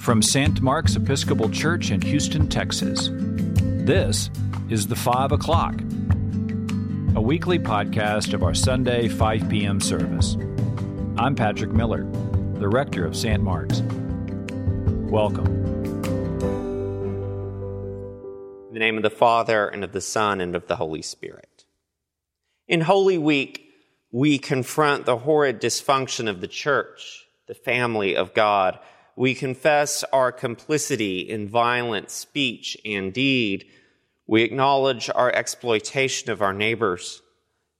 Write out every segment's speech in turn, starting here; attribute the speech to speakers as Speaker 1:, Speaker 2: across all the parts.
Speaker 1: From St. Mark's Episcopal Church in Houston, Texas, this is The Five O'Clock, a weekly podcast of our Sunday 5 p.m. service. I'm Patrick Miller, the rector of St. Mark's. Welcome.
Speaker 2: In the name of the Father, and of the Son, and of the Holy Spirit. In Holy Week, we confront the horrid dysfunction of the church, the family of God. We confess our complicity in violent speech and deed. We acknowledge our exploitation of our neighbors.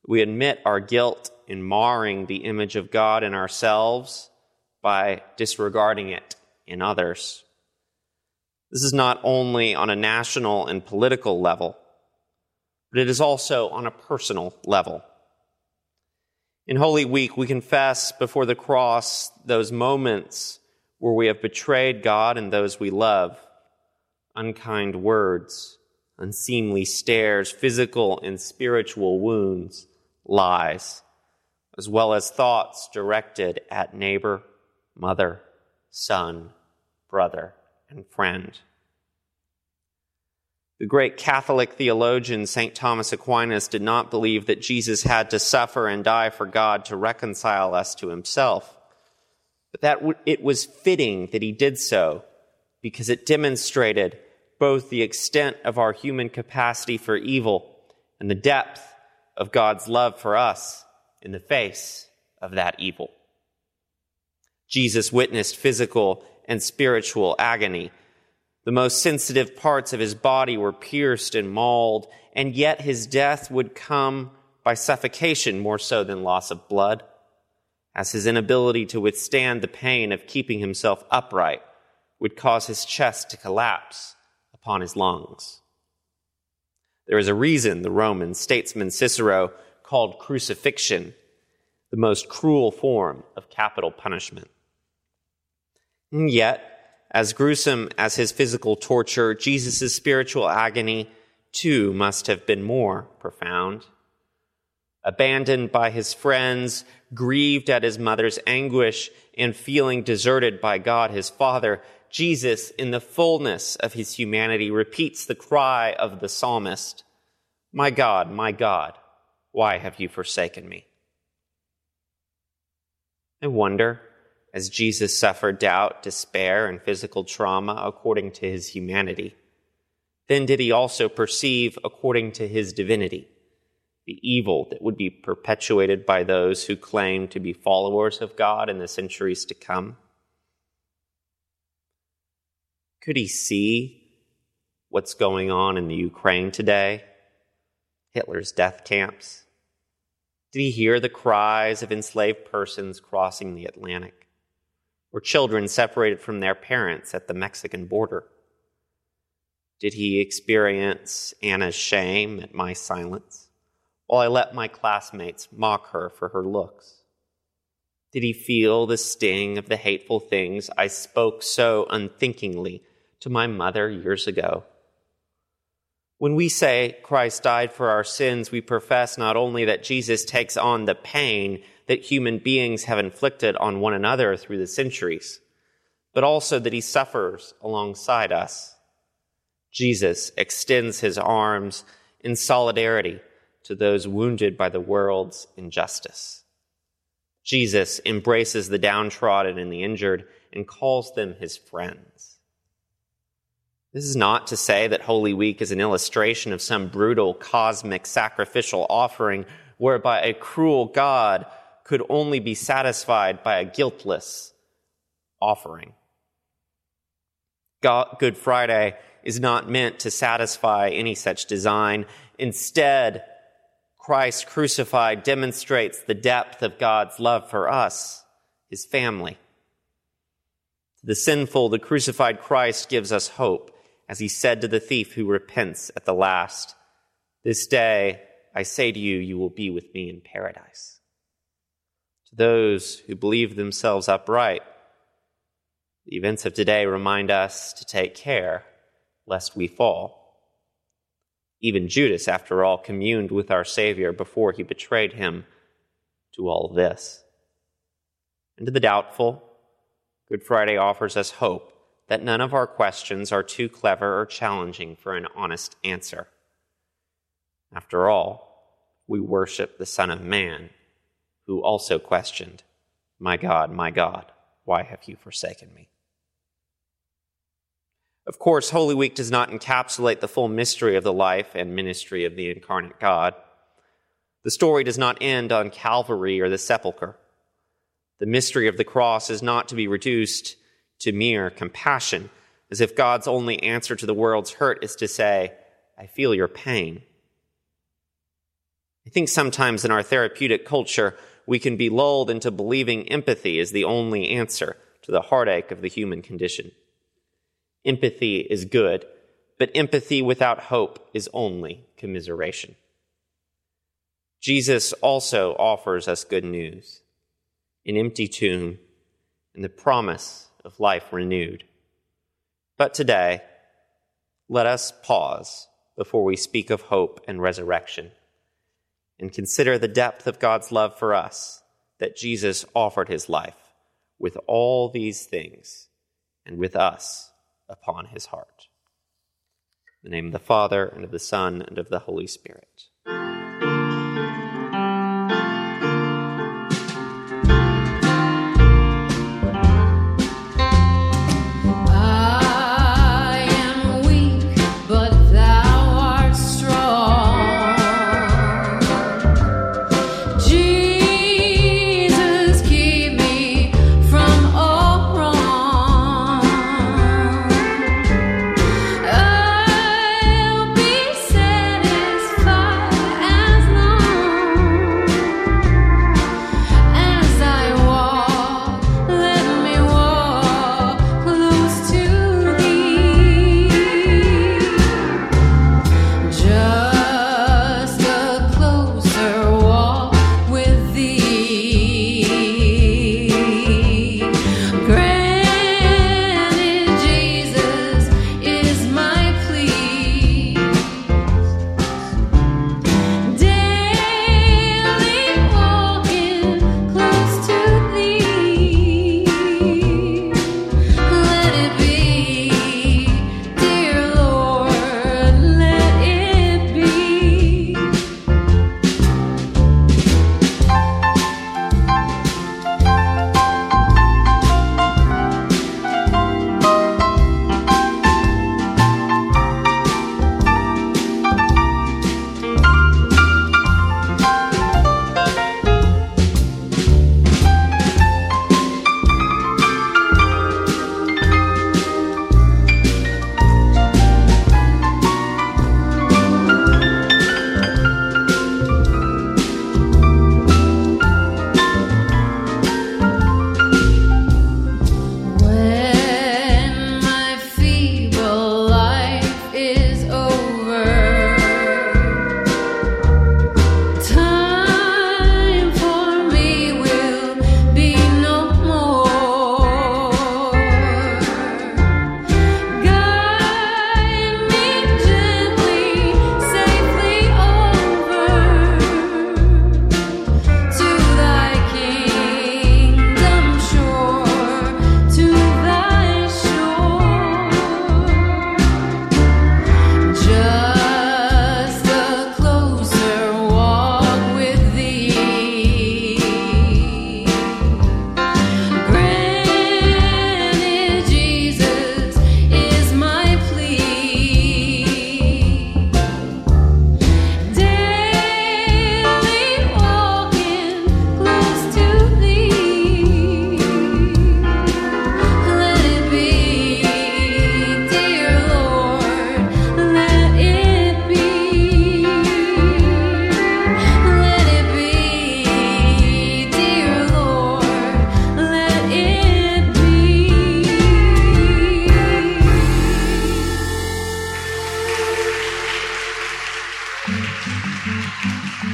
Speaker 2: We admit our guilt in marring the image of God in ourselves by disregarding it in others. This is not only on a national and political level, but it is also on a personal level. In Holy Week, we confess before the cross those moments where we have betrayed God and those we love, unkind words, unseemly stares, physical and spiritual wounds, lies, as well as thoughts directed at neighbor, mother, son, brother, and friend. The great Catholic theologian St. Thomas Aquinas did not believe that Jesus had to suffer and die for God to reconcile us to himself, but that it was fitting that he did so because it demonstrated both the extent of our human capacity for evil and the depth of God's love for us in the face of that evil. Jesus witnessed physical and spiritual agony the most sensitive parts of his body were pierced and mauled, and yet his death would come by suffocation more so than loss of blood, as his inability to withstand the pain of keeping himself upright would cause his chest to collapse upon his lungs. There is a reason the Roman statesman Cicero called crucifixion the most cruel form of capital punishment. And yet, as gruesome as his physical torture, Jesus' spiritual agony, too, must have been more profound. Abandoned by his friends, grieved at his mother's anguish, and feeling deserted by God his Father, Jesus, in the fullness of his humanity, repeats the cry of the psalmist My God, my God, why have you forsaken me? I wonder as Jesus suffered doubt, despair, and physical trauma according to his humanity, then did he also perceive, according to his divinity, the evil that would be perpetuated by those who claim to be followers of God in the centuries to come? Could he see what's going on in the Ukraine today? Hitler's death camps? Did he hear the cries of enslaved persons crossing the Atlantic? Or children separated from their parents at the Mexican border? Did he experience Anna's shame at my silence while I let my classmates mock her for her looks? Did he feel the sting of the hateful things I spoke so unthinkingly to my mother years ago? When we say Christ died for our sins, we profess not only that Jesus takes on the pain that human beings have inflicted on one another through the centuries, but also that he suffers alongside us. Jesus extends his arms in solidarity to those wounded by the world's injustice. Jesus embraces the downtrodden and the injured and calls them his friends. This is not to say that Holy Week is an illustration of some brutal cosmic sacrificial offering whereby a cruel God could only be satisfied by a guiltless offering. God, Good Friday is not meant to satisfy any such design. Instead, Christ crucified demonstrates the depth of God's love for us, his family. To the sinful, the crucified Christ gives us hope, as he said to the thief who repents at the last, This day I say to you, you will be with me in paradise to those who believe themselves upright. The events of today remind us to take care lest we fall. Even Judas, after all, communed with our Savior before he betrayed him to all this. And to the doubtful,
Speaker 3: Good Friday offers us hope that none of our questions are too clever or challenging for an honest answer. After all, we worship the Son of Man, who also questioned, My God, my God, why have you forsaken me? Of course, Holy Week does not encapsulate the full mystery of the life and ministry of the incarnate God. The story does not end on Calvary or the sepulchre. The mystery of the cross is not to be reduced to mere compassion, as if God's only answer to the world's hurt is to say, I feel your pain. I think sometimes in our therapeutic culture, we can be lulled into believing empathy is the only answer to the heartache of the human condition. Empathy is good, but empathy without hope is only commiseration. Jesus also offers us good news an empty tomb and the promise of life renewed. But today, let us pause before we speak of hope and resurrection and consider the depth of God's love for us that Jesus offered his life with all these things and with us upon his heart. In the name of the Father, and of the Son, and of the Holy Spirit.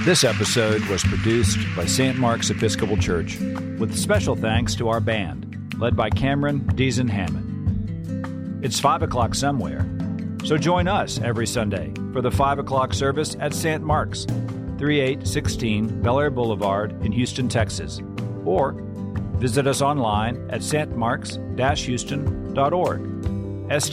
Speaker 1: This episode was produced by St. Mark's Episcopal Church, with special thanks to our band, led by Cameron Dezen Hammon. It's 5 o'clock somewhere, so join us every Sunday for the 5 o'clock service at St. Mark's, 3816 Bellaire Boulevard in Houston, Texas, or Visit us online at stmarks-houston.org. S